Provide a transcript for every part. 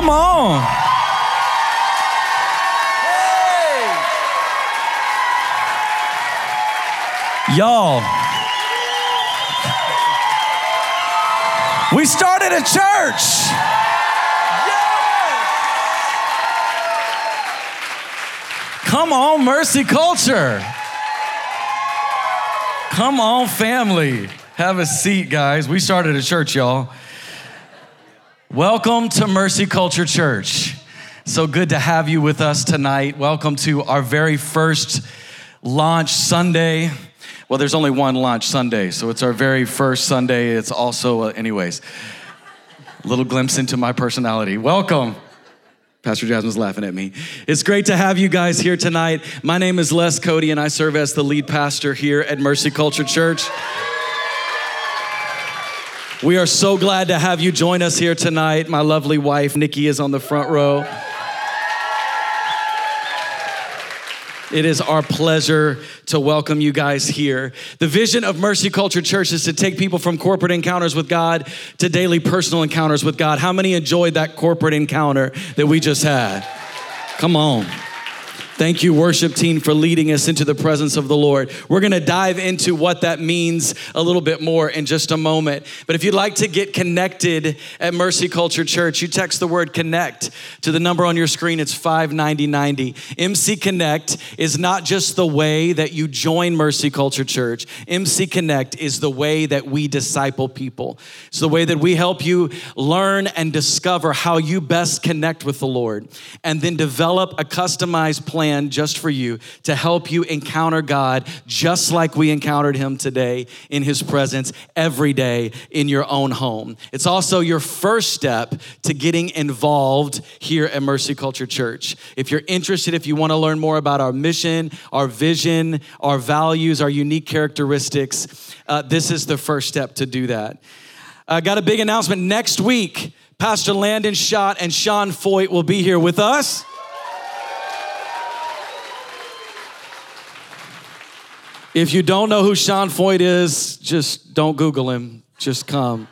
Come on. Y'all, we started a church. Come on, Mercy Culture. Come on, family. Have a seat, guys. We started a church, y'all. Welcome to Mercy Culture Church. So good to have you with us tonight. Welcome to our very first launch Sunday. Well, there's only one launch Sunday, so it's our very first Sunday. It's also, uh, anyways, a little glimpse into my personality. Welcome. Pastor Jasmine's laughing at me. It's great to have you guys here tonight. My name is Les Cody, and I serve as the lead pastor here at Mercy Culture Church. We are so glad to have you join us here tonight. My lovely wife, Nikki, is on the front row. It is our pleasure to welcome you guys here. The vision of Mercy Culture Church is to take people from corporate encounters with God to daily personal encounters with God. How many enjoyed that corporate encounter that we just had? Come on. Thank you, worship team, for leading us into the presence of the Lord. We're going to dive into what that means a little bit more in just a moment. But if you'd like to get connected at Mercy Culture Church, you text the word connect to the number on your screen. It's 59090. MC Connect is not just the way that you join Mercy Culture Church, MC Connect is the way that we disciple people. It's the way that we help you learn and discover how you best connect with the Lord and then develop a customized plan plan just for you to help you encounter God just like we encountered Him today in His presence every day in your own home. It's also your first step to getting involved here at Mercy Culture Church. If you're interested, if you want to learn more about our mission, our vision, our values, our unique characteristics, uh, this is the first step to do that. I got a big announcement next week. Pastor Landon Schott and Sean Feucht will be here with us. If you don't know who Sean Feucht is, just don't Google him. Just come.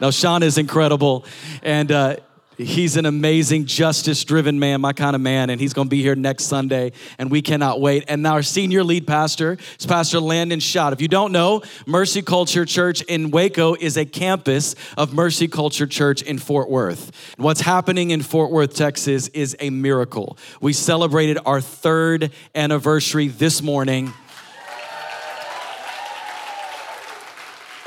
Now, Sean is incredible, and uh, he's an amazing, justice driven man, my kind of man, and he's gonna be here next Sunday, and we cannot wait. And now, our senior lead pastor is Pastor Landon Schott. If you don't know, Mercy Culture Church in Waco is a campus of Mercy Culture Church in Fort Worth. What's happening in Fort Worth, Texas is a miracle. We celebrated our third anniversary this morning.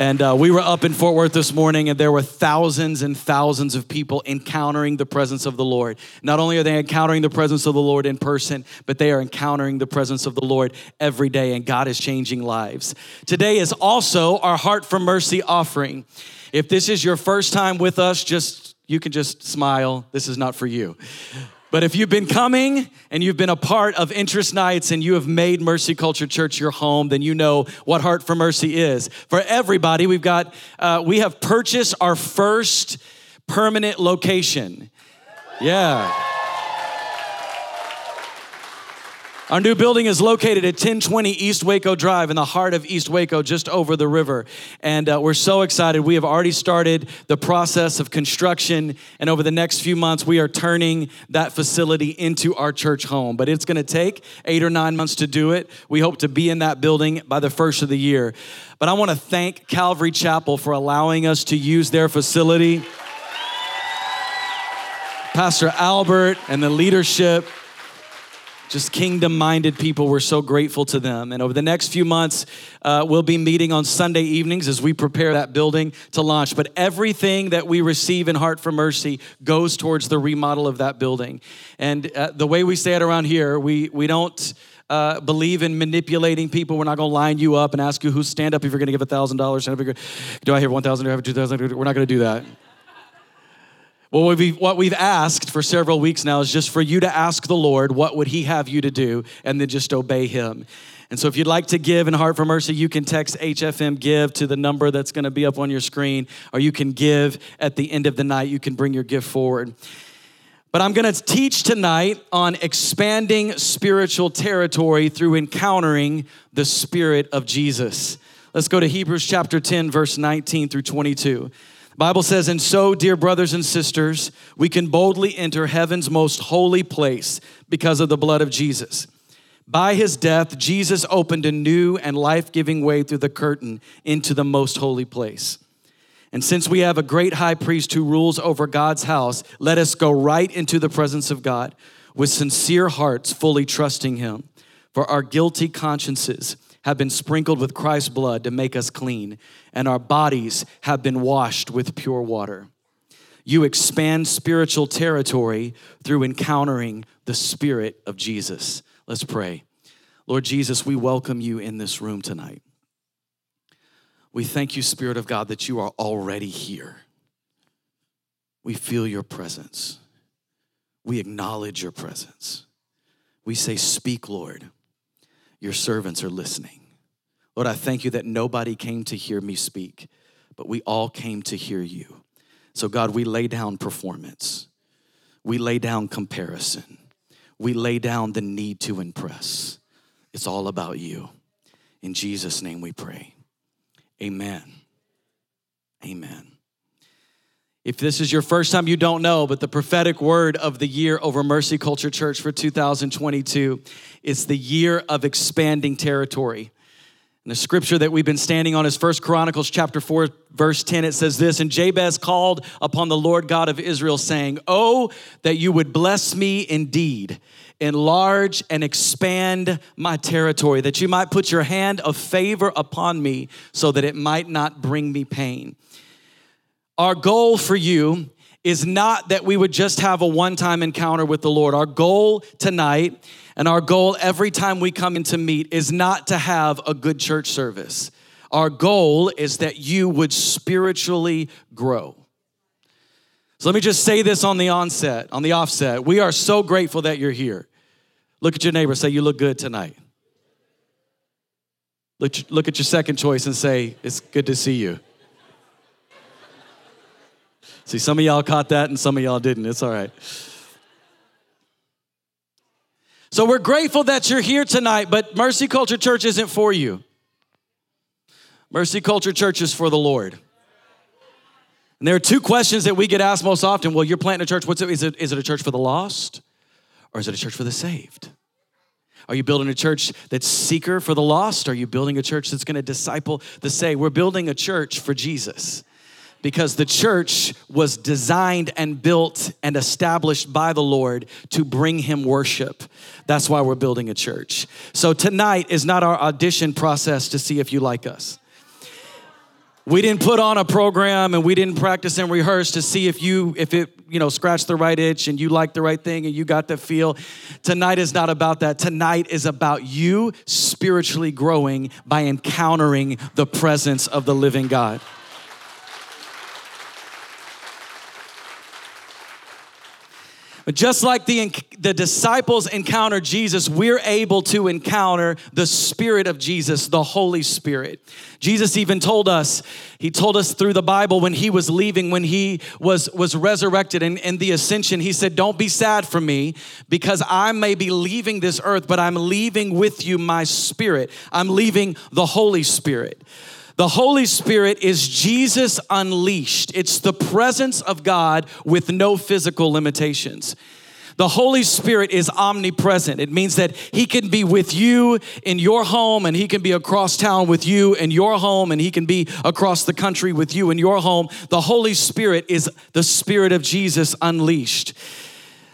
And uh, we were up in Fort Worth this morning, and there were thousands and thousands of people encountering the presence of the Lord. Not only are they encountering the presence of the Lord in person, but they are encountering the presence of the Lord every day, and God is changing lives. Today is also our Heart for Mercy offering. If this is your first time with us, just you can just smile. This is not for you. But if you've been coming and you've been a part of interest nights and you have made Mercy Culture Church your home, then you know what Heart for Mercy is. For everybody, we've got, uh, we have purchased our first permanent location. Yeah. Our new building is located at 1020 East Waco Drive in the heart of East Waco, just over the river. And uh, we're so excited. We have already started the process of construction. And over the next few months, we are turning that facility into our church home. But it's going to take eight or nine months to do it. We hope to be in that building by the first of the year. But I want to thank Calvary Chapel for allowing us to use their facility. Pastor Albert and the leadership just kingdom minded people. We're so grateful to them. And over the next few months, uh, we'll be meeting on Sunday evenings as we prepare that building to launch. But everything that we receive in Heart for Mercy goes towards the remodel of that building. And uh, the way we say it around here, we, we don't. Uh, believe in manipulating people. We're not going to line you up and ask you who stand up if you're going to give a thousand dollars. Do I one thousand? Do I have two thousand? We're not going to do that. Well, what we've, what we've asked for several weeks now is just for you to ask the Lord what would He have you to do, and then just obey Him. And so, if you'd like to give in Heart for Mercy, you can text HFM Give to the number that's going to be up on your screen, or you can give at the end of the night. You can bring your gift forward. But I'm going to teach tonight on expanding spiritual territory through encountering the Spirit of Jesus. Let's go to Hebrews chapter 10, verse 19 through 22. Bible says, and so, dear brothers and sisters, we can boldly enter heaven's most holy place because of the blood of Jesus. By his death, Jesus opened a new and life giving way through the curtain into the most holy place. And since we have a great high priest who rules over God's house, let us go right into the presence of God with sincere hearts, fully trusting him. For our guilty consciences have been sprinkled with Christ's blood to make us clean, and our bodies have been washed with pure water. You expand spiritual territory through encountering the Spirit of Jesus. Let's pray. Lord Jesus, we welcome you in this room tonight. We thank you, Spirit of God, that you are already here. We feel your presence. We acknowledge your presence. We say, Speak, Lord. Your servants are listening. Lord, I thank you that nobody came to hear me speak, but we all came to hear you. So, God, we lay down performance, we lay down comparison, we lay down the need to impress. It's all about you. In Jesus' name we pray. Amen. Amen. If this is your first time, you don't know, but the prophetic word of the year over Mercy Culture Church for 2022 is the year of expanding territory. And the scripture that we've been standing on is First Chronicles chapter 4, verse 10. It says this, and Jabez called upon the Lord God of Israel, saying, Oh, that you would bless me indeed, enlarge and expand my territory, that you might put your hand of favor upon me, so that it might not bring me pain. Our goal for you is not that we would just have a one time encounter with the Lord. Our goal tonight and our goal every time we come in to meet is not to have a good church service. Our goal is that you would spiritually grow. So let me just say this on the onset, on the offset. We are so grateful that you're here. Look at your neighbor, say, You look good tonight. Look, look at your second choice and say, It's good to see you. See, some of y'all caught that and some of y'all didn't. It's all right. So we're grateful that you're here tonight, but Mercy Culture Church isn't for you. Mercy Culture Church is for the Lord. And there are two questions that we get asked most often. Well, you're planting a church. What's it? Is it, is it a church for the lost or is it a church for the saved? Are you building a church that's seeker for the lost? Are you building a church that's going to disciple the saved? We're building a church for Jesus because the church was designed and built and established by the Lord to bring him worship. That's why we're building a church. So tonight is not our audition process to see if you like us. We didn't put on a program and we didn't practice and rehearse to see if you if it, you know, scratched the right itch and you liked the right thing and you got the feel. Tonight is not about that. Tonight is about you spiritually growing by encountering the presence of the living God. Just like the, the disciples encountered Jesus, we're able to encounter the Spirit of Jesus, the Holy Spirit. Jesus even told us, he told us through the Bible when he was leaving, when he was, was resurrected and, and the ascension, he said, Don't be sad for me because I may be leaving this earth, but I'm leaving with you my spirit. I'm leaving the Holy Spirit. The Holy Spirit is Jesus unleashed. It's the presence of God with no physical limitations. The Holy Spirit is omnipresent. It means that He can be with you in your home, and He can be across town with you in your home, and He can be across the country with you in your home. The Holy Spirit is the Spirit of Jesus unleashed.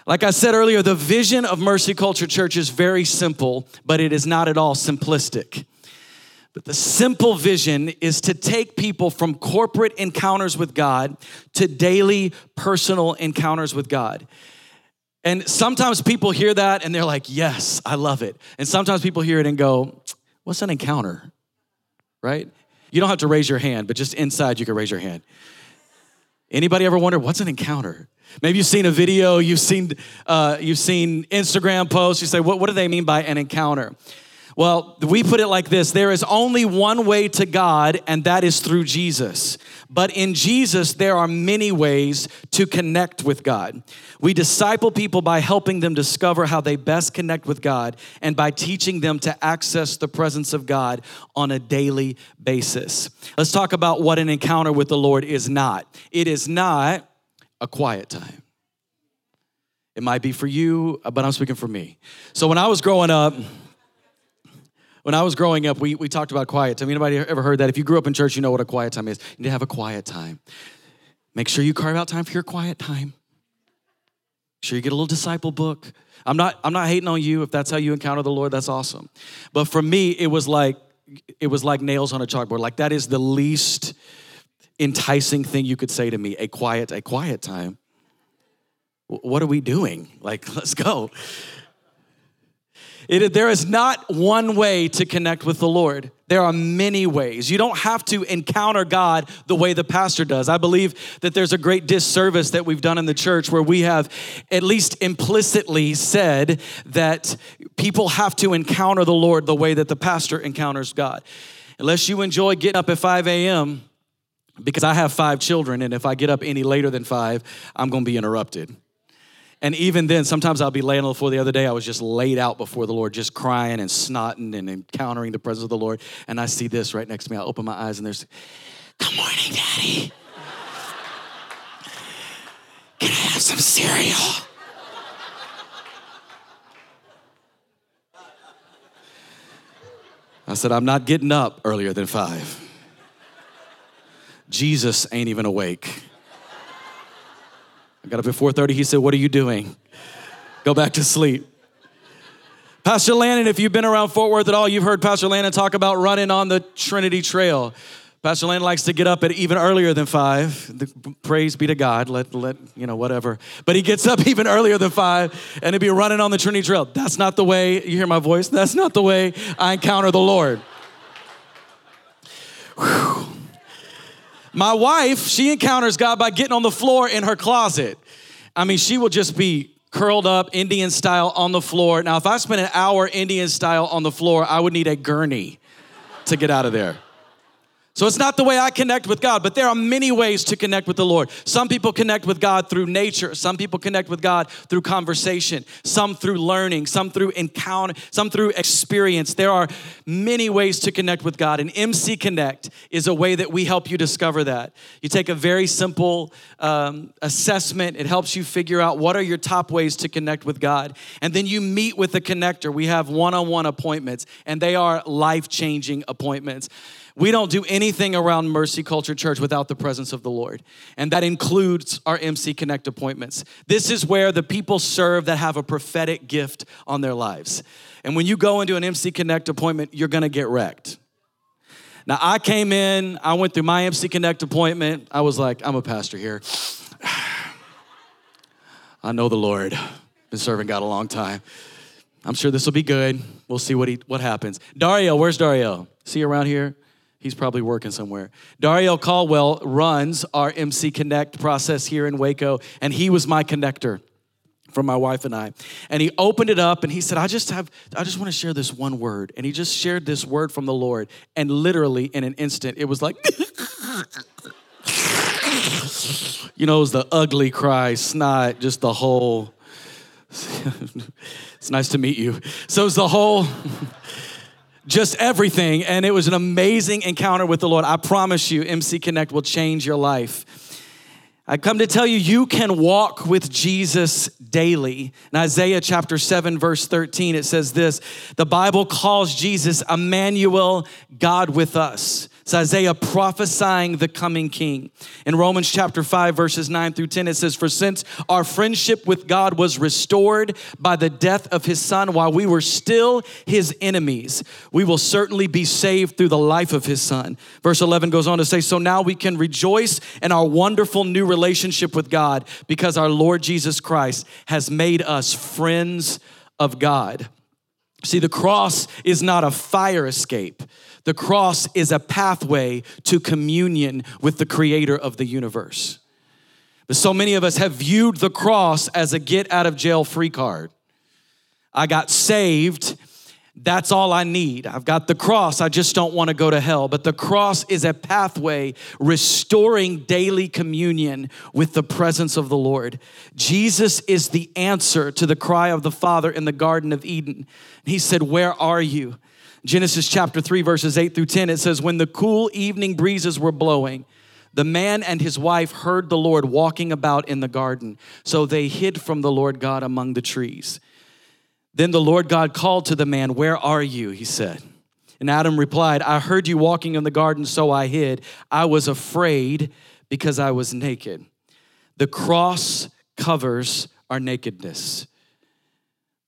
Like I said earlier, the vision of Mercy Culture Church is very simple, but it is not at all simplistic. But the simple vision is to take people from corporate encounters with God to daily personal encounters with God. And sometimes people hear that and they're like, yes, I love it. And sometimes people hear it and go, what's an encounter? Right? You don't have to raise your hand, but just inside you can raise your hand. Anybody ever wonder what's an encounter? Maybe you've seen a video, you've seen, uh, you've seen Instagram posts, you say, what, what do they mean by an encounter? Well, we put it like this there is only one way to God, and that is through Jesus. But in Jesus, there are many ways to connect with God. We disciple people by helping them discover how they best connect with God and by teaching them to access the presence of God on a daily basis. Let's talk about what an encounter with the Lord is not. It is not a quiet time. It might be for you, but I'm speaking for me. So when I was growing up, when I was growing up, we, we talked about quiet time. Anybody ever heard that? If you grew up in church, you know what a quiet time is. You need to have a quiet time. Make sure you carve out time for your quiet time. Make sure you get a little disciple book. I'm not, I'm not hating on you. If that's how you encounter the Lord, that's awesome. But for me, it was like it was like nails on a chalkboard. Like that is the least enticing thing you could say to me. A quiet, a quiet time. What are we doing? Like, let's go. It, there is not one way to connect with the Lord. There are many ways. You don't have to encounter God the way the pastor does. I believe that there's a great disservice that we've done in the church where we have at least implicitly said that people have to encounter the Lord the way that the pastor encounters God. Unless you enjoy getting up at 5 a.m., because I have five children, and if I get up any later than five, I'm gonna be interrupted. And even then, sometimes I'll be laying on the floor. The other day, I was just laid out before the Lord, just crying and snotting and encountering the presence of the Lord. And I see this right next to me. I open my eyes and there's, Good morning, Daddy. Can I have some cereal? I said, I'm not getting up earlier than five. Jesus ain't even awake. I got up at 4:30. He said, "What are you doing? Go back to sleep." Pastor Landon, if you've been around Fort Worth at all, you've heard Pastor Landon talk about running on the Trinity Trail. Pastor Landon likes to get up at even earlier than five. Praise be to God. Let let you know whatever. But he gets up even earlier than five, and he'd be running on the Trinity Trail. That's not the way. You hear my voice? That's not the way I encounter the Lord. Whew. My wife, she encounters God by getting on the floor in her closet. I mean, she will just be curled up Indian style on the floor. Now, if I spent an hour Indian style on the floor, I would need a gurney to get out of there. So it's not the way I connect with God, but there are many ways to connect with the Lord. Some people connect with God through nature, some people connect with God through conversation, some through learning, some through encounter, some through experience. There are many ways to connect with God, and MC Connect is a way that we help you discover that. You take a very simple um, assessment, it helps you figure out what are your top ways to connect with God, and then you meet with the connector. We have one on one appointments, and they are life changing appointments. We don't do anything around Mercy Culture Church without the presence of the Lord. And that includes our MC Connect appointments. This is where the people serve that have a prophetic gift on their lives. And when you go into an MC Connect appointment, you're gonna get wrecked. Now, I came in, I went through my MC Connect appointment. I was like, I'm a pastor here. I know the Lord. Been serving God a long time. I'm sure this will be good. We'll see what he what happens. Dario, where's Dario? See around here? He's probably working somewhere. Dario Caldwell runs our MC Connect process here in Waco, and he was my connector for my wife and I. And he opened it up and he said, I just have, I just want to share this one word. And he just shared this word from the Lord. And literally in an instant, it was like, you know, it was the ugly cry, snot, just the whole. it's nice to meet you. So it's the whole just everything. And it was an amazing encounter with the Lord. I promise you, MC Connect will change your life. I come to tell you, you can walk with Jesus daily. In Isaiah chapter 7, verse 13, it says this The Bible calls Jesus Emmanuel, God with us. It's Isaiah prophesying the coming king. In Romans chapter 5, verses 9 through 10, it says, For since our friendship with God was restored by the death of his son while we were still his enemies, we will certainly be saved through the life of his son. Verse 11 goes on to say, So now we can rejoice in our wonderful new relationship with God because our Lord Jesus Christ has made us friends of God. See, the cross is not a fire escape. The cross is a pathway to communion with the creator of the universe. But so many of us have viewed the cross as a get out of jail free card. I got saved. That's all I need. I've got the cross. I just don't want to go to hell. But the cross is a pathway restoring daily communion with the presence of the Lord. Jesus is the answer to the cry of the Father in the Garden of Eden. He said, Where are you? Genesis chapter 3, verses 8 through 10, it says, When the cool evening breezes were blowing, the man and his wife heard the Lord walking about in the garden. So they hid from the Lord God among the trees. Then the Lord God called to the man, Where are you? He said. And Adam replied, I heard you walking in the garden, so I hid. I was afraid because I was naked. The cross covers our nakedness.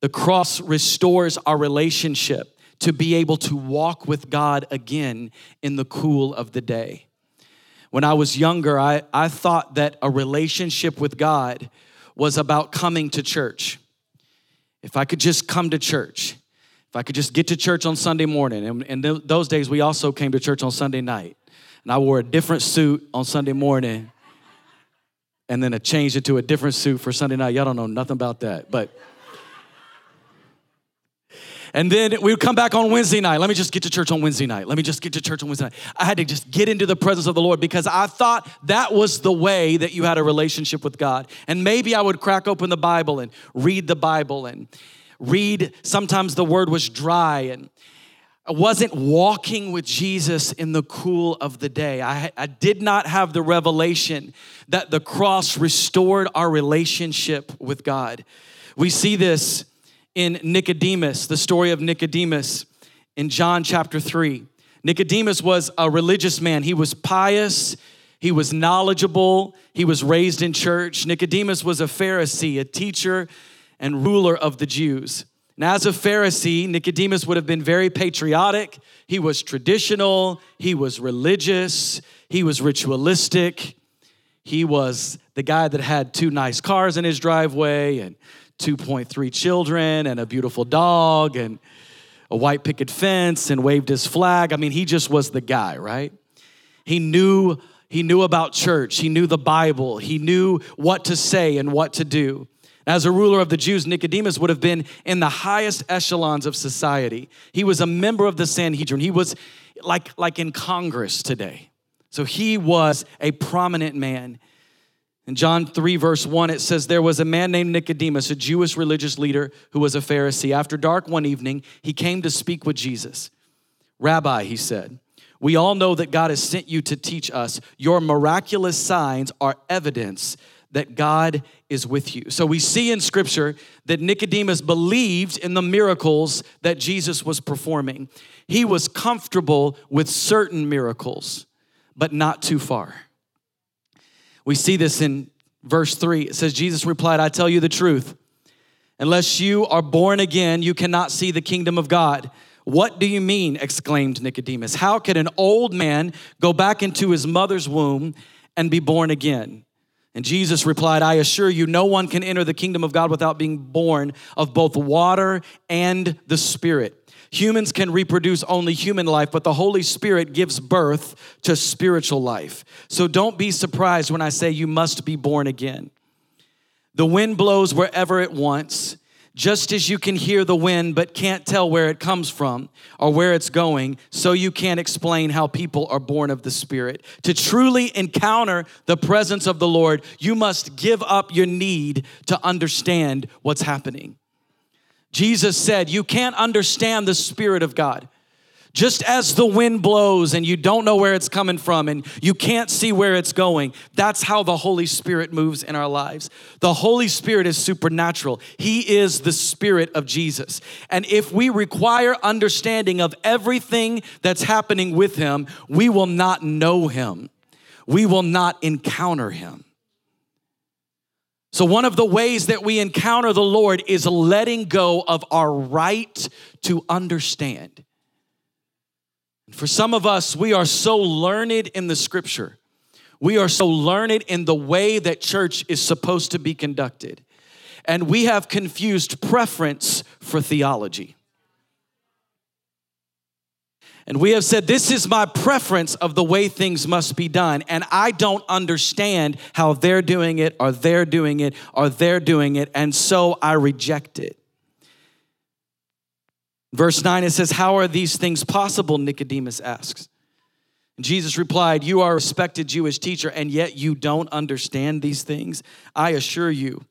The cross restores our relationship to be able to walk with God again in the cool of the day. When I was younger, I, I thought that a relationship with God was about coming to church. If I could just come to church, if I could just get to church on Sunday morning, and in th- those days we also came to church on Sunday night, and I wore a different suit on Sunday morning, and then I changed it to a different suit for Sunday night. Y'all don't know nothing about that, but. And then we would come back on Wednesday night. Let me just get to church on Wednesday night. Let me just get to church on Wednesday night. I had to just get into the presence of the Lord because I thought that was the way that you had a relationship with God. And maybe I would crack open the Bible and read the Bible and read. Sometimes the word was dry and I wasn't walking with Jesus in the cool of the day. I, I did not have the revelation that the cross restored our relationship with God. We see this in Nicodemus, the story of Nicodemus in John chapter 3. Nicodemus was a religious man. He was pious, he was knowledgeable, he was raised in church. Nicodemus was a Pharisee, a teacher and ruler of the Jews. And as a Pharisee, Nicodemus would have been very patriotic. He was traditional, he was religious, he was ritualistic. He was the guy that had two nice cars in his driveway and 2.3 children and a beautiful dog and a white picket fence and waved his flag. I mean, he just was the guy, right? He knew he knew about church, he knew the Bible, he knew what to say and what to do. As a ruler of the Jews, Nicodemus would have been in the highest echelons of society. He was a member of the Sanhedrin. He was like, like in Congress today. So he was a prominent man. In John 3, verse 1, it says, There was a man named Nicodemus, a Jewish religious leader who was a Pharisee. After dark one evening, he came to speak with Jesus. Rabbi, he said, we all know that God has sent you to teach us. Your miraculous signs are evidence that God is with you. So we see in scripture that Nicodemus believed in the miracles that Jesus was performing. He was comfortable with certain miracles, but not too far. We see this in verse 3. It says, Jesus replied, I tell you the truth. Unless you are born again, you cannot see the kingdom of God. What do you mean? exclaimed Nicodemus. How can an old man go back into his mother's womb and be born again? And Jesus replied, I assure you, no one can enter the kingdom of God without being born of both water and the Spirit. Humans can reproduce only human life, but the Holy Spirit gives birth to spiritual life. So don't be surprised when I say you must be born again. The wind blows wherever it wants, just as you can hear the wind but can't tell where it comes from or where it's going, so you can't explain how people are born of the Spirit. To truly encounter the presence of the Lord, you must give up your need to understand what's happening. Jesus said, You can't understand the Spirit of God. Just as the wind blows and you don't know where it's coming from and you can't see where it's going, that's how the Holy Spirit moves in our lives. The Holy Spirit is supernatural. He is the Spirit of Jesus. And if we require understanding of everything that's happening with Him, we will not know Him. We will not encounter Him. So, one of the ways that we encounter the Lord is letting go of our right to understand. For some of us, we are so learned in the scripture. We are so learned in the way that church is supposed to be conducted. And we have confused preference for theology. And we have said, This is my preference of the way things must be done. And I don't understand how they're doing it, or they're doing it, or they're doing it. And so I reject it. Verse 9, it says, How are these things possible? Nicodemus asks. Jesus replied, You are a respected Jewish teacher, and yet you don't understand these things. I assure you,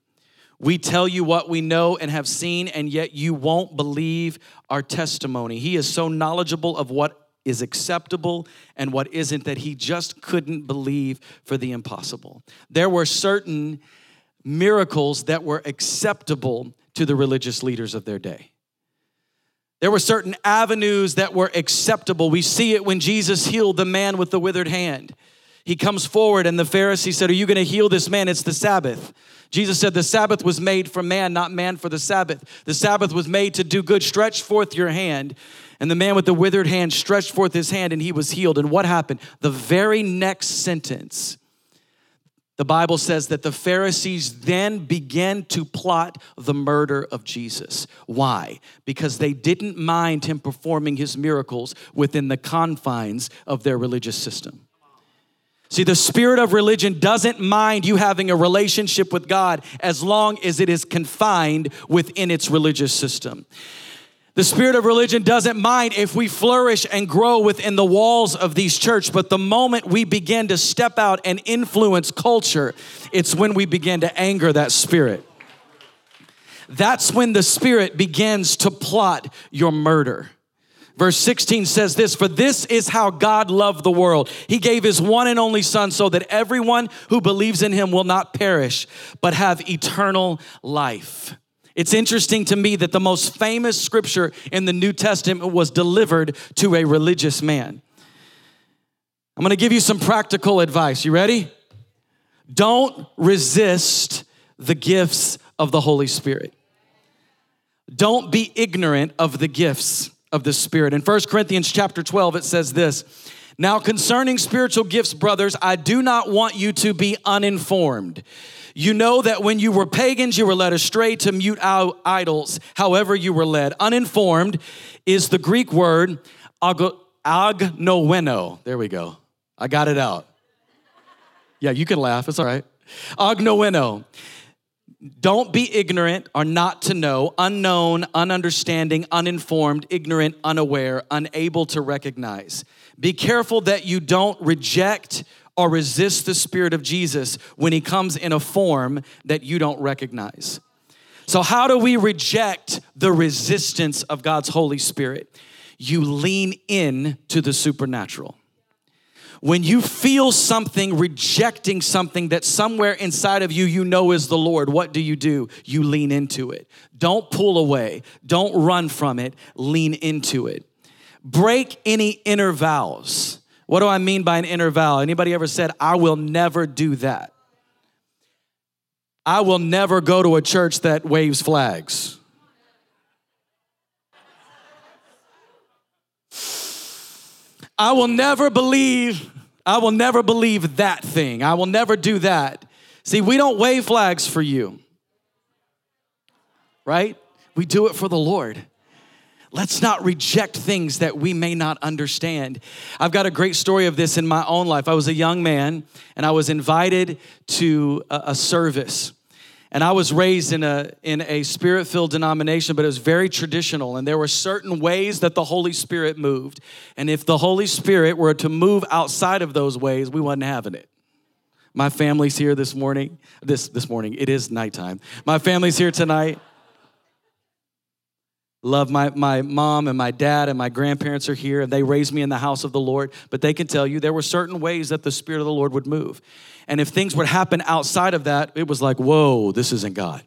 we tell you what we know and have seen, and yet you won't believe our testimony. He is so knowledgeable of what is acceptable and what isn't that he just couldn't believe for the impossible. There were certain miracles that were acceptable to the religious leaders of their day. There were certain avenues that were acceptable. We see it when Jesus healed the man with the withered hand. He comes forward, and the Pharisee said, Are you going to heal this man? It's the Sabbath. Jesus said, The Sabbath was made for man, not man for the Sabbath. The Sabbath was made to do good. Stretch forth your hand. And the man with the withered hand stretched forth his hand, and he was healed. And what happened? The very next sentence, the Bible says that the Pharisees then began to plot the murder of Jesus. Why? Because they didn't mind him performing his miracles within the confines of their religious system. See, the spirit of religion doesn't mind you having a relationship with God as long as it is confined within its religious system. The spirit of religion doesn't mind if we flourish and grow within the walls of these church, but the moment we begin to step out and influence culture, it's when we begin to anger that spirit. That's when the spirit begins to plot your murder. Verse 16 says this For this is how God loved the world. He gave his one and only Son so that everyone who believes in him will not perish, but have eternal life. It's interesting to me that the most famous scripture in the New Testament was delivered to a religious man. I'm gonna give you some practical advice. You ready? Don't resist the gifts of the Holy Spirit. Don't be ignorant of the gifts of the Spirit. In 1 Corinthians chapter 12, it says this Now concerning spiritual gifts, brothers, I do not want you to be uninformed. You know that when you were pagans, you were led astray to mute idols, however, you were led. Uninformed is the Greek word agnoweno. There we go. I got it out. Yeah, you can laugh. It's all right. Agnoweno. Don't be ignorant or not to know, unknown, ununderstanding, uninformed, ignorant, unaware, unable to recognize. Be careful that you don't reject or resist the Spirit of Jesus when He comes in a form that you don't recognize. So, how do we reject the resistance of God's Holy Spirit? You lean in to the supernatural. When you feel something rejecting something that somewhere inside of you you know is the Lord, what do you do? You lean into it. Don't pull away. Don't run from it. Lean into it. Break any inner vows. What do I mean by an inner vow? Anybody ever said, I will never do that? I will never go to a church that waves flags. I will never believe, I will never believe that thing. I will never do that. See, we don't wave flags for you, right? We do it for the Lord. Let's not reject things that we may not understand. I've got a great story of this in my own life. I was a young man and I was invited to a, service. And I was raised in a, in a spirit filled denomination, but it was very traditional. And there were certain ways that the Holy Spirit moved. And if the Holy Spirit were to move outside of those ways, we wasn't having it. My family's here this morning. This, this morning, it is nighttime. My family's here tonight. Love my, my mom and my dad and my grandparents are here and they raised me in the house of the Lord. But they can tell you there were certain ways that the Spirit of the Lord would move. And if things would happen outside of that, it was like, whoa, this isn't God.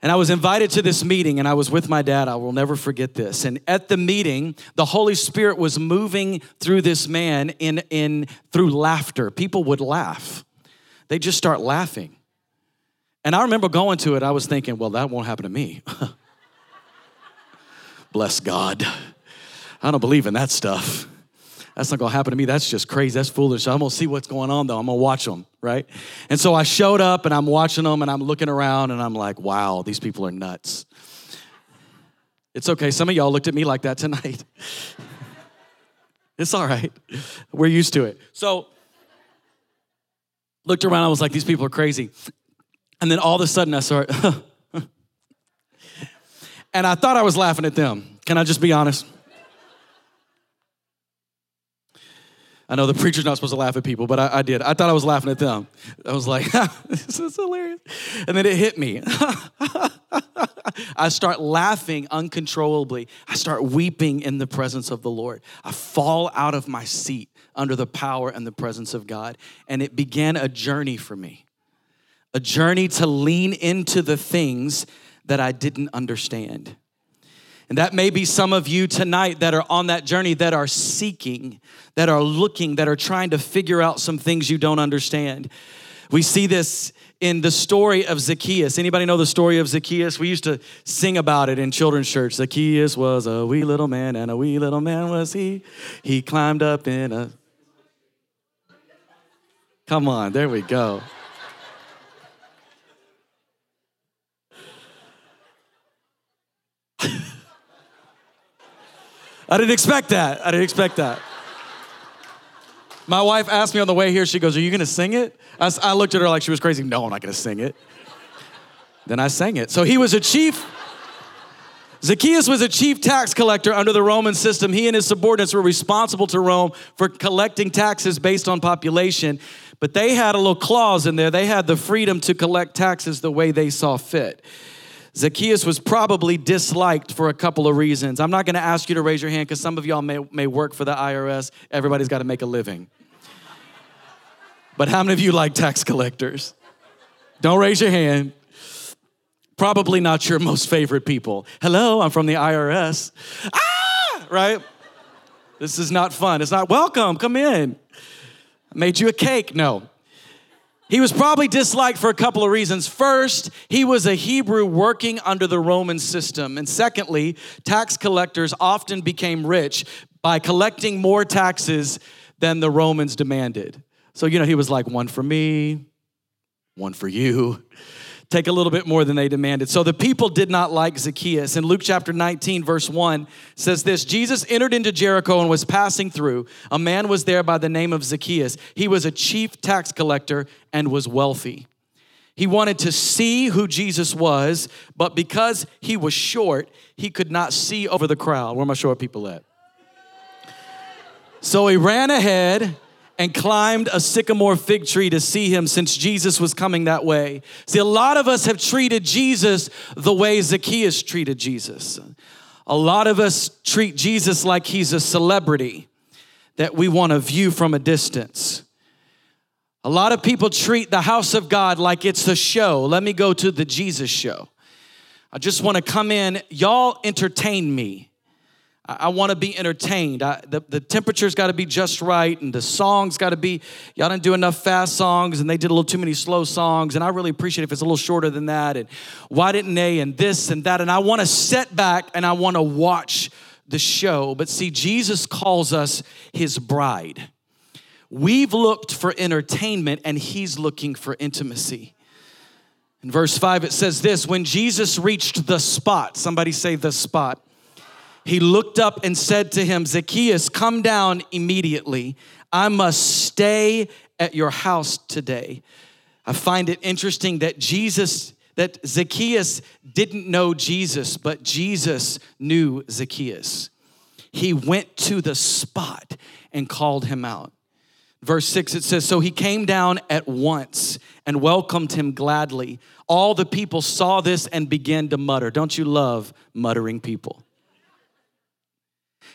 And I was invited to this meeting and I was with my dad. I will never forget this. And at the meeting, the Holy Spirit was moving through this man in, in through laughter. People would laugh. They just start laughing. And I remember going to it, I was thinking, well, that won't happen to me. Bless God. I don't believe in that stuff. That's not gonna happen to me. That's just crazy. That's foolish. I'm gonna see what's going on though. I'm gonna watch them, right? And so I showed up and I'm watching them and I'm looking around and I'm like, wow, these people are nuts. It's okay. Some of y'all looked at me like that tonight. it's all right. We're used to it. So, looked around, I was like, these people are crazy. And then all of a sudden I started, and I thought I was laughing at them Can I just be honest? I know the preacher's not supposed to laugh at people, but I, I, did. I thought I was laughing at them. I was like, this is hilarious. And then it hit me. I start laughing uncontrollably. I start weeping in the presence of the Lord. I fall out of my seat under the power and the presence of God. And it began a journey for me a journey to lean into the things that I didn't understand. And that may be some of you tonight that are on that journey that are seeking, that are looking, that are trying to figure out some things you don't understand. We see this in the story of Zacchaeus. Anybody know the story of Zacchaeus? We used to sing about it in children's church. Zacchaeus was a wee little man, and a wee little man was he. He climbed up in a. Come on, there we go. I didn't expect that. I didn't expect that. My wife asked me on the way here, she goes, Are you gonna sing it? I, I looked at her like she was crazy. No, I'm not gonna sing it. Then I sang it. So he was a chief. Zacchaeus was a chief tax collector under the Roman system. He and his subordinates were responsible to Rome for collecting taxes based on population, but they had a little clause in there. They had the freedom to collect taxes the way they saw fit. Zacchaeus was probably disliked for a couple of reasons. I'm not going to ask you to raise your hand because some of y'all may, may work for the IRS. Everybody's got to make a living. But how many of you like tax collectors? Don't raise your hand. Probably not your most favorite people. Hello, I'm from the IRS. Ah, right? This is not fun. It's not welcome. Come in. I made you a cake. No. He was probably disliked for a couple of reasons. First, he was a Hebrew working under the Roman system. And secondly, tax collectors often became rich by collecting more taxes than the Romans demanded. So, you know, he was like, one for me, one for you take a little bit more than they demanded. So the people did not like Zacchaeus. In Luke chapter 19, verse 1 says this Jesus entered into Jericho and was passing through. A man was there by the name of Zacchaeus. He was a chief tax collector and was wealthy. He wanted to see who Jesus was, but because he was short, he could not see over the crowd. Where my short people at? So he ran ahead and climbed a sycamore fig tree to see him since Jesus was coming that way. See, a lot of us have treated Jesus the way Zacchaeus treated Jesus. A lot of us treat Jesus like he's a celebrity that we want to view from a distance. A lot of people treat the house of God like it's a show. Let me go to the Jesus show. I just want to come in, y'all entertain me. I, want to be entertained. I, the, the temperature's got to be just right, and the songs got to be, y'all didn't do enough fast songs, and they did a little too many slow songs, and I really appreciate if it's a little shorter than that, and why didn't they, and this and that, and I want to sit back and I want to watch the show. But see, Jesus calls us his bride. We've looked for entertainment, and he's looking for intimacy. In verse 5, it says this When Jesus reached the spot, somebody say the spot he looked up and said to him, Zacchaeus, come down immediately. I must stay at your house today. I find it interesting that Jesus, that Zacchaeus didn't know Jesus, but Jesus knew Zacchaeus. He went to the spot and called him out. Verse 6, it says, So he came down at once and welcomed him gladly. All the people saw this and began to mutter. Don't you love muttering people?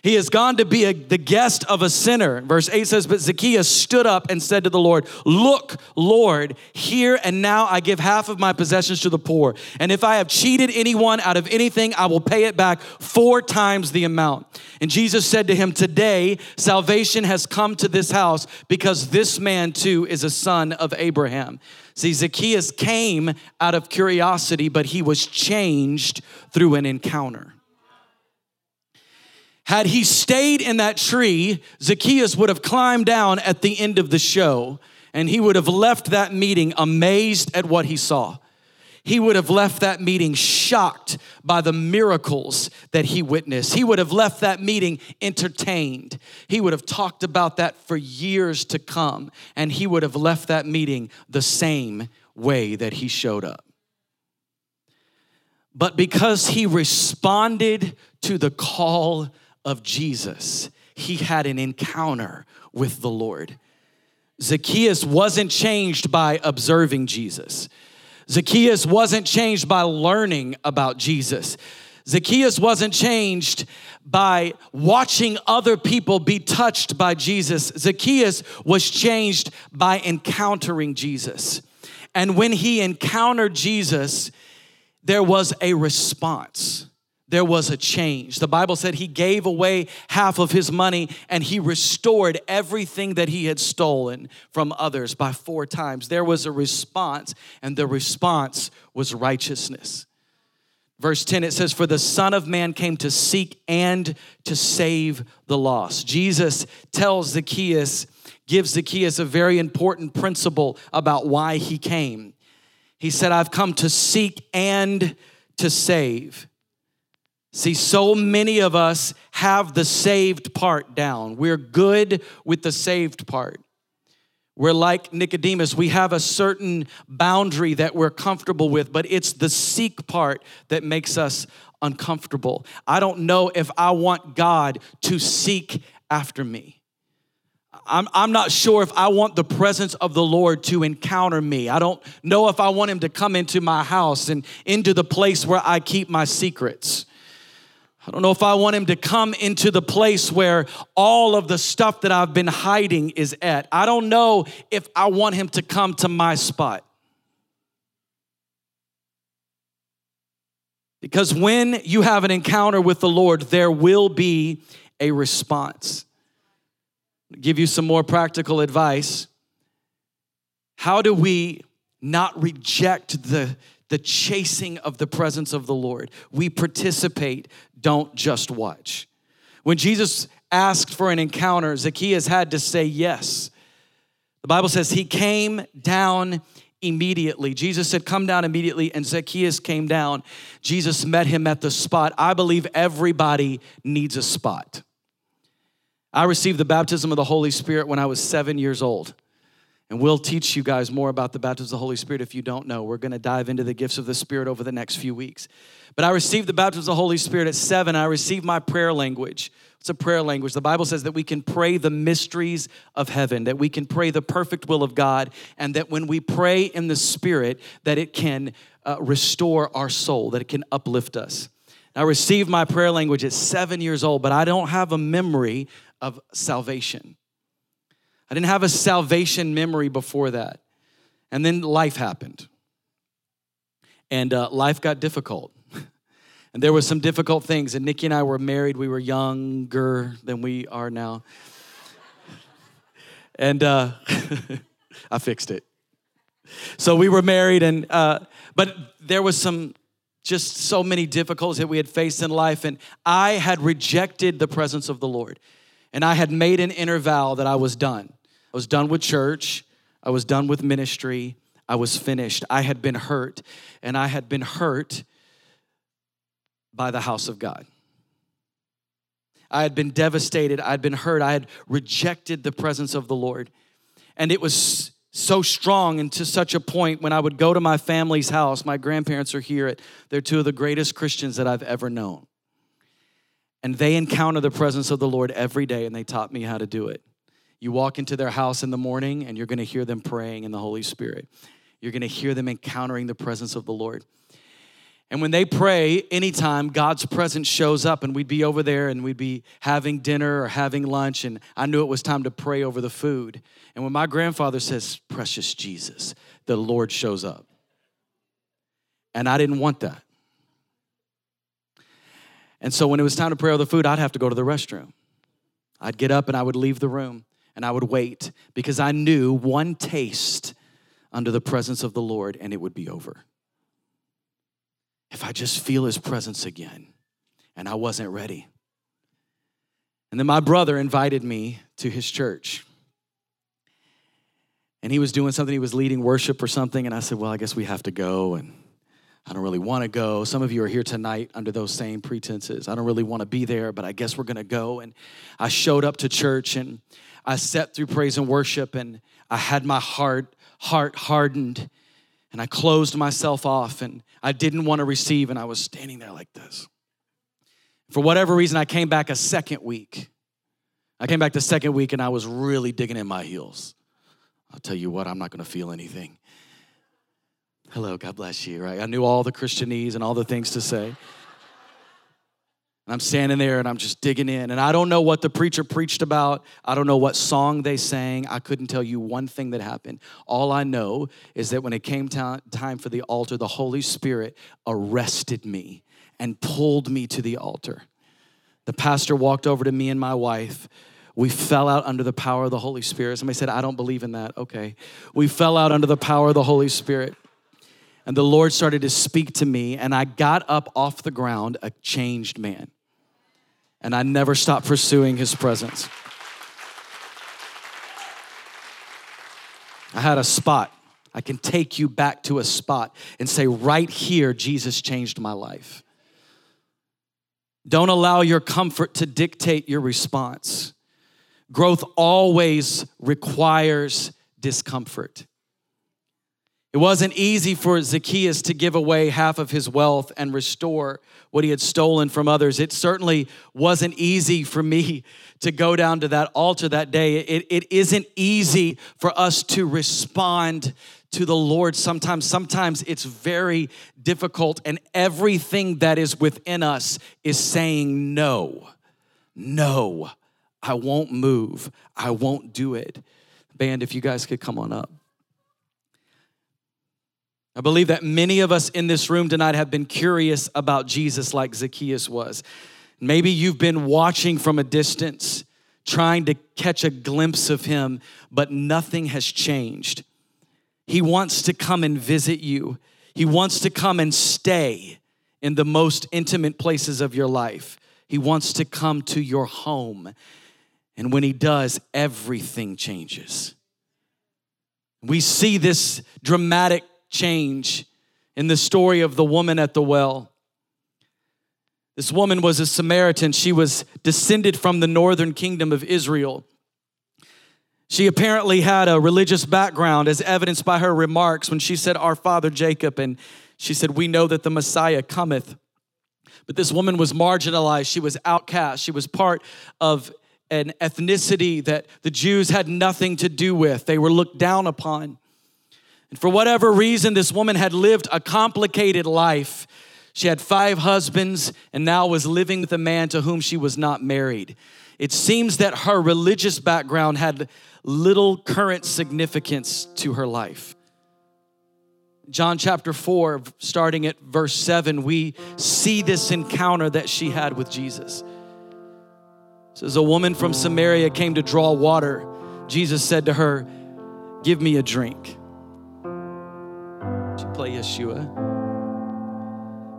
He has gone to be a, the guest of a sinner. Verse 8 says, But Zacchaeus stood up and said to the Lord, Look, Lord, here and now I give half of my possessions to the poor. And if I have cheated anyone out of anything, I will pay it back four times the amount. And Jesus said to him, Today salvation has come to this house because this man too is a son of Abraham. See, Zacchaeus came out of curiosity, but he was changed through an encounter. Had he stayed in that tree, Zacchaeus would have climbed down at the end of the show and he would have left that meeting amazed at what he saw. He would have left that meeting shocked by the miracles that he witnessed. He would have left that meeting entertained. He would have talked about that for years to come, and he would have left that meeting the same way that he showed up. But because he responded to the call of Jesus, he had an encounter with the Lord. Zacchaeus wasn't changed by observing Jesus. Zacchaeus wasn't changed by learning about Jesus. Zacchaeus wasn't changed by watching other people be touched by Jesus. Zacchaeus was changed by encountering Jesus. And when he encountered Jesus, there was a response. There was a change. The Bible said he gave away half of his money and he restored everything that he had stolen from others by four times. There was a response, and the response was righteousness. Verse 10, it says, For the Son of Man came to seek and to save the lost. Jesus tells Zacchaeus, gives Zacchaeus a very important principle about why he came. He said, I've come to seek and to save. See, so many of us have the saved part down. We're good with the saved part. We're like Nicodemus, we have a certain boundary that we're comfortable with, but it's the seek part that makes us uncomfortable. I don't know if I want God to seek after me. I'm, I'm not sure if I want the presence of the Lord to encounter me. I don't know if I want Him to come into my house and into the place where I keep my secrets. I don't know if I want him to come into the place where all of the stuff that I've been hiding is at. I don't know if I want him to come to my spot. Because when you have an encounter with the Lord, there will be a response. Give you some more practical advice. How do we not reject the, the chasing of the presence of the Lord? We participate don't just watch. When Jesus asked for an encounter, Zacchaeus had to say yes. The Bible says he came down immediately. Jesus said, Come down immediately, and Zacchaeus came down. Jesus met him at the spot. I believe everybody needs a spot. I received the baptism of the Holy Spirit when I was seven years old. And we'll teach you guys more about the baptism of the Holy Spirit if you don't know. We're going to dive into the gifts of the Spirit over the next few weeks. But I received the baptism of the Holy Spirit at seven. I received my prayer language. It's a prayer language. The Bible says that we can pray the mysteries of heaven, that we can pray the perfect will of God, and that when we pray in the Spirit, that it can uh, restore our soul, that it can uplift us. I received my prayer language at seven years old, but I don't have a memory of salvation. I didn't have a salvation memory before that. And then life happened. And uh, life got difficult. And there were some difficult things. And Nikki and I were married. We were younger than we are now. and uh, I fixed it. So we were married, and uh, but there was some just so many difficulties that we had faced in life, and I had rejected the presence of the Lord, and I had made an inner vow that I was done. I was done with church. I was done with ministry. I was finished. I had been hurt, and I had been hurt by the house of God. I had been devastated. I'd been hurt. I had rejected the presence of the Lord. And it was so strong and to such a point when I would go to my family's house, my grandparents are here. They're two of the greatest Christians that I've ever known. And they encounter the presence of the Lord every day, and they taught me how to do it. You walk into their house in the morning, and you're gonna hear them praying in the Holy Spirit. You're gonna hear them encountering the presence of the Lord. And when they pray, anytime God's presence shows up, and we'd be over there and we'd be having dinner or having lunch, and I knew it was time to pray over the food. And when my grandfather says, Precious Jesus, the Lord shows up. And I didn't want that. And so when it was time to pray over the food, I'd have to go to the restroom. I'd get up and I would leave the room and I would wait because I knew one taste under the presence of the Lord and it would be over if I just feel his presence again. And I wasn't ready. And then my brother invited me to his church. And he was doing something, he was leading worship or something. And I said, Well, I guess we have to go. And I don't really want to go. Some of you are here tonight under those same pretenses. I don't really want to be there, but I guess we're going to go. And I showed up to church and I sat through praise and worship and I had my heart heart hardened And I closed myself off and I didn't want to receive, and I was standing there like this. For whatever reason, I came back a second week. I came back the second week and I was really digging in my heels. I'll tell you what, I'm not gonna feel anything. Hello, God bless you, right? I knew all the Christianese and all the things to say. I'm standing there and I'm just digging in. And I don't know what the preacher preached about. I don't know what song they sang. I couldn't tell you one thing that happened. All I know is that when it came time for the altar, the Holy Spirit arrested me and pulled me to the altar. The pastor walked over to me and my wife. We fell out under the power of the Holy Spirit. Somebody said, I don't believe in that. Okay. We fell out under the power of the Holy Spirit. And the Lord started to speak to me, and I got up off the ground a changed man. And I never stopped pursuing his presence. I had a spot. I can take you back to a spot and say, right here, Jesus changed my life. Don't allow your comfort to dictate your response. Growth always requires discomfort. It wasn't easy for Zacchaeus to give away half of his wealth and restore what he had stolen from others. It certainly wasn't easy for me to go down to that altar that day. It, it isn't easy for us to respond to the Lord sometimes. Sometimes it's very difficult, and everything that is within us is saying, No, no, I won't move, I won't do it. Band, if you guys could come on up. I believe that many of us in this room tonight have been curious about Jesus like Zacchaeus was. Maybe you've been watching from a distance, trying to catch a glimpse of him, but nothing has changed. He wants to come and visit you, He wants to come and stay in the most intimate places of your life. He wants to come to your home. And when He does, everything changes. We see this dramatic change in the story of the woman at the well. This woman was a Samaritan. She was descended from the northern kingdom of Israel. She apparently had a religious background, as evidenced by her remarks when she said, Our father Jacob, and she said, We know that the Messiah cometh. But this woman was marginalized. She was outcast. She was part of an ethnicity that the Jews had nothing to do with, they were looked down upon. And for whatever reason, this woman had lived a complicated life. She had five husbands and now was living with a man to whom she was not married. It seems that her religious background had little current significance to her life. John chapter 4, starting at verse 7, we see this encounter that she had with Jesus. It says, A woman from Samaria came to draw water. Jesus said to her, Give me a drink play Yeshua.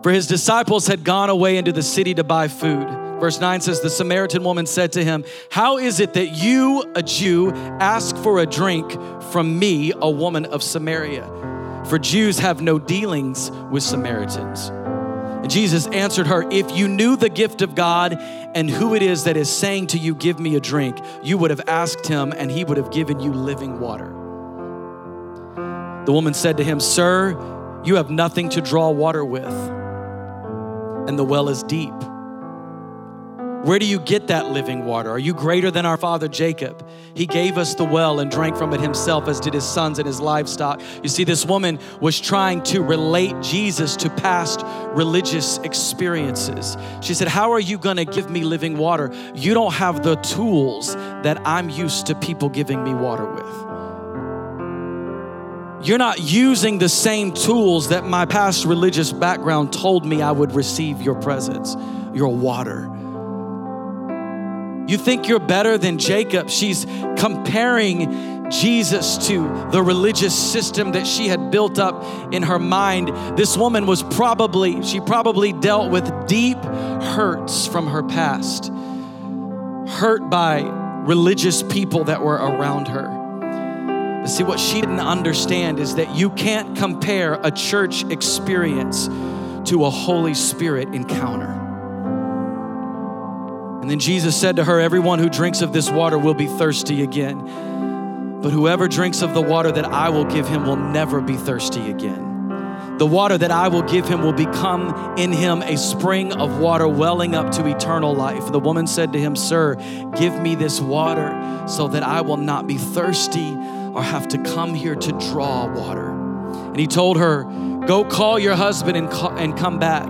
For his disciples had gone away into the city to buy food. Verse 9 says, The Samaritan woman said to him, How is it that you, a Jew, ask for a drink from me, a woman of Samaria? For Jews have no dealings with Samaritans. And Jesus answered her, If you knew the gift of God and who it is that is saying to you, Give me a drink, you would have asked him, and he would have given you living water. The woman said to him, Sir, you have nothing to draw water with, and the well is deep. Where do you get that living water? Are you greater than our father Jacob? He gave us the well and drank from it himself, as did his sons and his livestock. You see, this woman was trying to relate Jesus to past religious experiences. She said, How are you going to give me living water? You don't have the tools that I'm used to people giving me water with you're not using the same tools that my past religious background told me I would receive your presence, your water. You think you're better than Jacob. She's comparing Jesus to the religious system that she had built up in her mind. This woman was probably, she probably dealt with deep hurts from her past, hurt by religious people that were around her. But see, what she didn't understand is that you can't compare a church experience to a Holy Spirit encounter. And then Jesus said to her, Everyone who drinks of this water will be thirsty again. But whoever drinks of the water that I will give him will never be thirsty again. The water that I will give him will become in him a spring of water welling up to eternal life. The woman said to him, Sir, give me this water so that I will not be thirsty or have to come here to draw water. And he told her, Go call your husband and, call, and come back.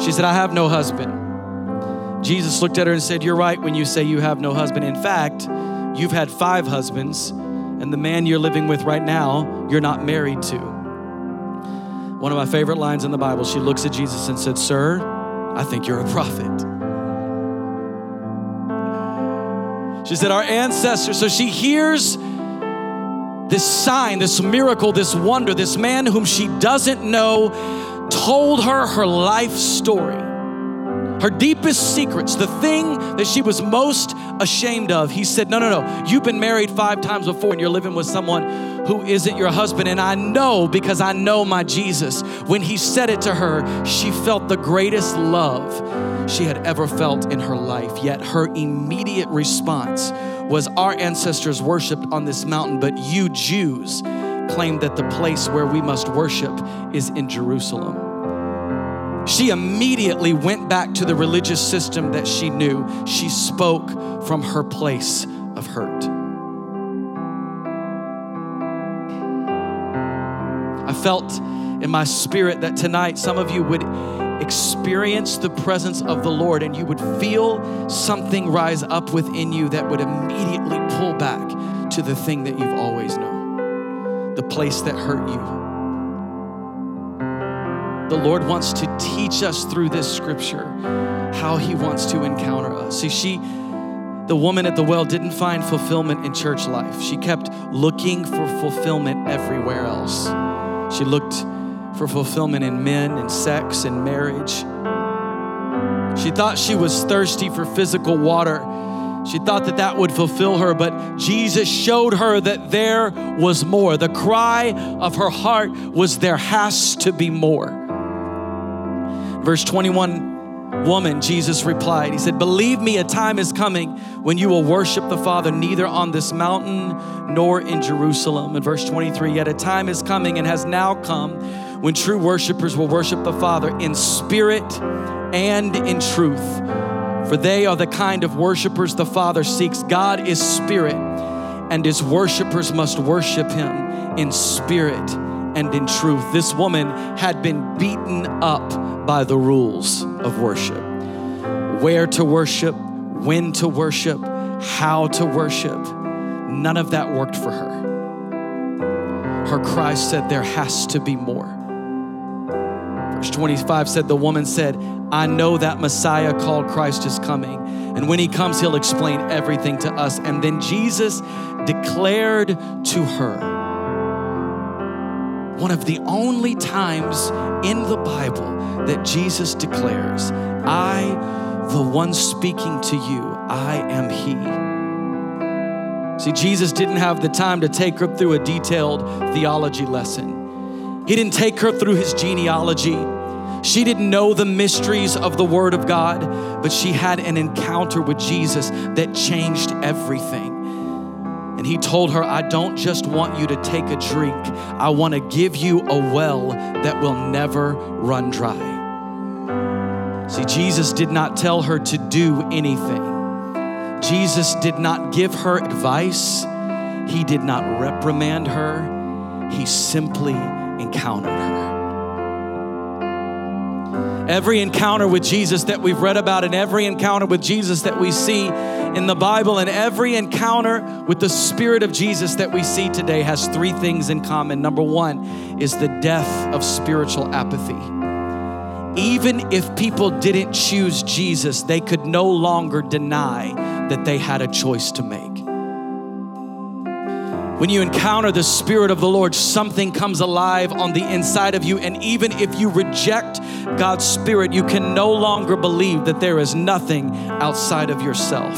She said, I have no husband. Jesus looked at her and said, You're right when you say you have no husband. In fact, you've had five husbands, and the man you're living with right now, you're not married to. One of my favorite lines in the Bible, she looks at Jesus and said, Sir, I think you're a prophet. She said, Our ancestors. So she hears this sign, this miracle, this wonder, this man whom she doesn't know told her her life story her deepest secrets, the thing that she was most ashamed of. He said, No, no, no. You've been married five times before and you're living with someone who isn't your husband. And I know because I know my Jesus. When he said it to her, she felt the greatest love she had ever felt in her life. Yet her immediate response was, Our ancestors worshiped on this mountain, but you Jews claim that the place where we must worship is in Jerusalem she immediately went back to the religious system that she knew. She spoke from her place of hurt. Felt in my spirit that tonight some of you would experience the presence of the Lord and you would feel something rise up within you that would immediately pull back to the thing that you've always known, the place that hurt you the Lord wants to teach us through this scripture how He wants to encounter us. See, she, the woman at the well, didn't find fulfillment in church life. She kept looking for fulfillment everywhere else. She looked for fulfillment in men and sex and marriage. She thought she was thirsty for physical water. She thought that that would fulfill her, but Jesus showed her that there was more. The cry of her heart was, There has to be more. Verse 21 Woman, Jesus replied, He said, Believe me, a time is coming when you will worship the Father neither on this mountain nor in Jerusalem. In verse 23, Yet a time is coming and has now come when true worshipers will worship the Father in spirit and in truth. For they are the kind of worshipers the Father seeks. God is spirit, and his worshipers must worship him in spirit and in truth. This woman had been beaten up by the rules of worship where to worship, when to worship, how to worship. None of that worked for her. Her cry said, There has to be more. Verse 25 said, The woman said, I know that Messiah called Christ is coming. And when he comes, he'll explain everything to us. And then Jesus declared to her, one of the only times in the Bible that Jesus declares, I, the one speaking to you, I am He. See, Jesus didn't have the time to take her through a detailed theology lesson. He didn't take her through his genealogy. She didn't know the mysteries of the Word of God, but she had an encounter with Jesus that changed everything. He told her, I don't just want you to take a drink, I want to give you a well that will never run dry. See, Jesus did not tell her to do anything. Jesus did not give her advice. He did not reprimand her. He simply encountered her. Every encounter with Jesus that we've read about, and every encounter with Jesus that we see in the Bible, and every encounter with the Spirit of Jesus that we see today has three things in common. Number one is the death of spiritual apathy. Even if people didn't choose Jesus, they could no longer deny that they had a choice to make. When you encounter the Spirit of the Lord, something comes alive on the inside of you. And even if you reject God's Spirit, you can no longer believe that there is nothing outside of yourself.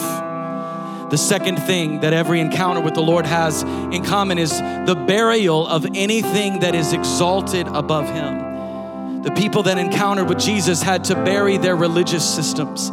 The second thing that every encounter with the Lord has in common is the burial of anything that is exalted above Him. The people that encountered with Jesus had to bury their religious systems.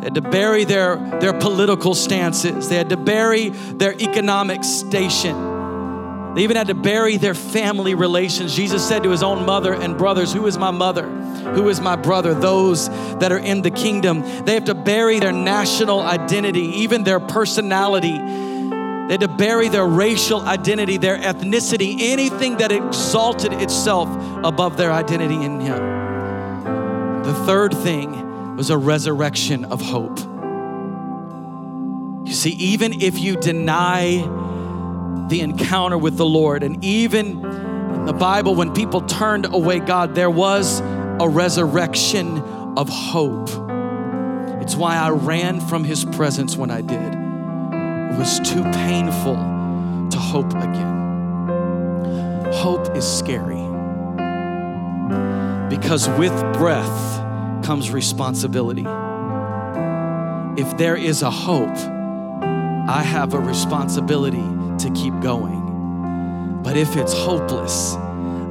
They had to bury their, their political stances. They had to bury their economic station. They even had to bury their family relations. Jesus said to his own mother and brothers, Who is my mother? Who is my brother? Those that are in the kingdom. They have to bury their national identity, even their personality. They had to bury their racial identity, their ethnicity, anything that exalted itself above their identity in Him. The third thing was a resurrection of hope. You see, even if you deny the encounter with the Lord. And even in the Bible, when people turned away God, there was a resurrection of hope. It's why I ran from His presence when I did. It was too painful to hope again. Hope is scary because with breath responsibility. If there is a hope, I have a responsibility to keep going. But if it's hopeless,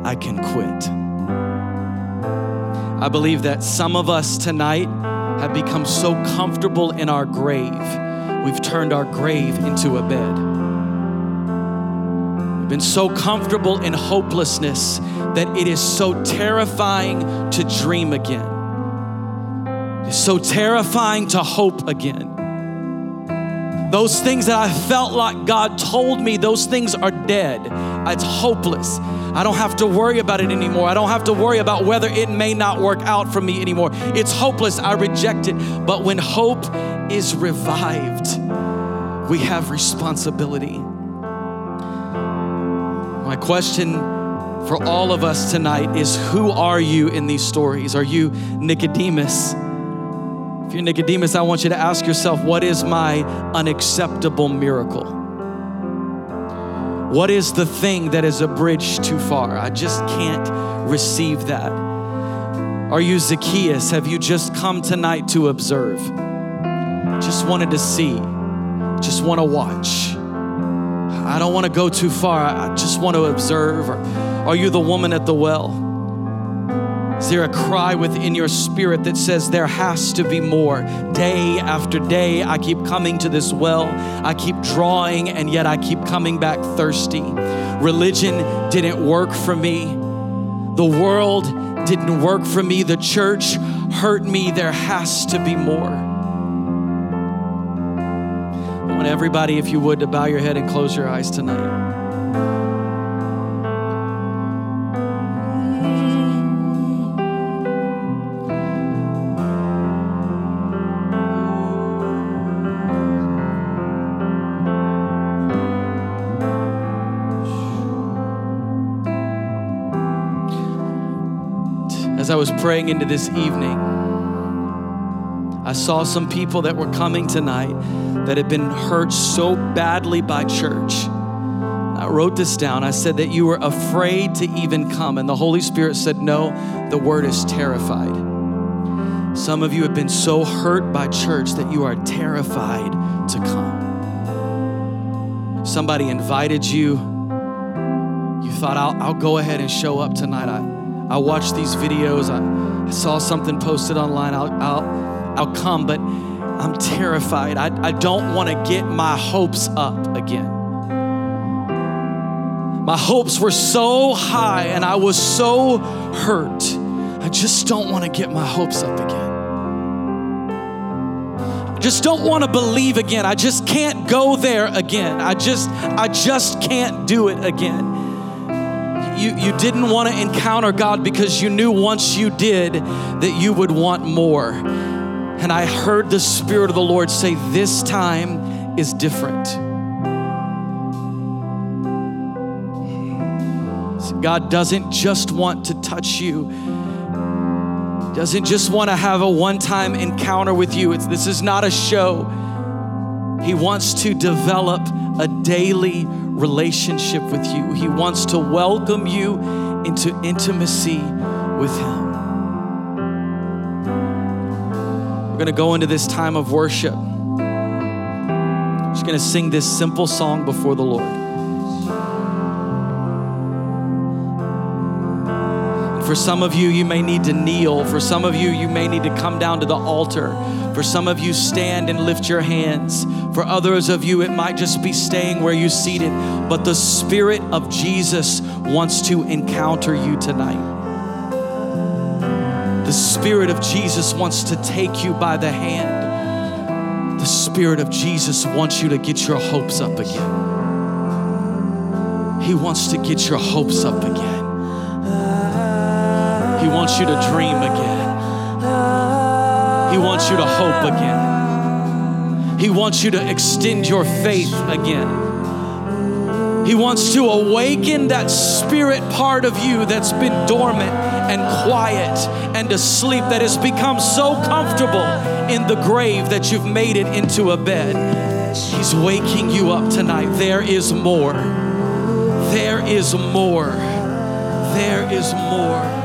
I can quit. I believe that some of us tonight have become so comfortable in our grave, we've turned our grave into a bed. We've been so comfortable in hopelessness that it is so terrifying to dream again. So terrifying to hope again. Those things that I felt like God told me, those things are dead. It's hopeless. I don't have to worry about it anymore. I don't have to worry about whether it may not work out for me anymore. It's hopeless. I reject it. But when hope is revived, we have responsibility. My question for all of us tonight is who are you in these stories? Are you Nicodemus? If you're Nicodemus, I want you to ask yourself, what is my unacceptable miracle? What is the thing that is a bridge too far? I just can't receive that. Are you Zacchaeus? Have you just come tonight to observe? Just wanted to see, just want to watch. I don't want to go too far. I just want to observe. Or are you the woman at the well? Is there a cry within your spirit that says there has to be more? Day after day, I keep coming to this well. I keep drawing, and yet I keep coming back thirsty. Religion didn't work for me. The world didn't work for me. The church hurt me. There has to be more. I want everybody, if you would, to bow your head and close your eyes tonight. Was praying into this evening, I saw some people that were coming tonight that had been hurt so badly by church. I wrote this down. I said that you were afraid to even come. And the Holy Spirit said, No, the word is terrified. Some of you have been so hurt by church that you are terrified to come. Somebody invited you. You thought, I'll, I'll go ahead and show up tonight. I, I watch these videos. I, I saw something posted online. I'll, I'll, I'll come, but I'm terrified. I, I don't want to get my hopes up again. My hopes were so high and I was so hurt. I just don't want to get my hopes up again. I just don't want to believe again. I just can't go there again. I just I just can't do it again you, you didn't want to encounter God because you knew once you did that you would want more. And I heard the Spirit of the Lord say, This time is different. God doesn't just want to touch you, doesn't just want to have a one time encounter with you. It's, this is not a show. He wants to develop a daily relationship with you. He wants to welcome you into intimacy with Him. We're going to go into this time of worship. Just going to sing this simple song before the Lord. For some of you, you may need to kneel. For some of you, you may need to come down to the altar. For some of you, stand and lift your hands. For others of you, it might just be staying where you're seated. But the Spirit of Jesus wants to encounter you tonight. The Spirit of Jesus wants to take you by the hand. The Spirit of Jesus wants you to get your hopes up again. He wants to get your hopes up again. He wants you to dream again. He wants you to hope again. He wants you to extend your faith again. He wants to awaken that spirit part of you that's been dormant and quiet and asleep, that has become so comfortable in the grave that you've made it into a bed. He's waking you up tonight. There is more. There is more. There is more.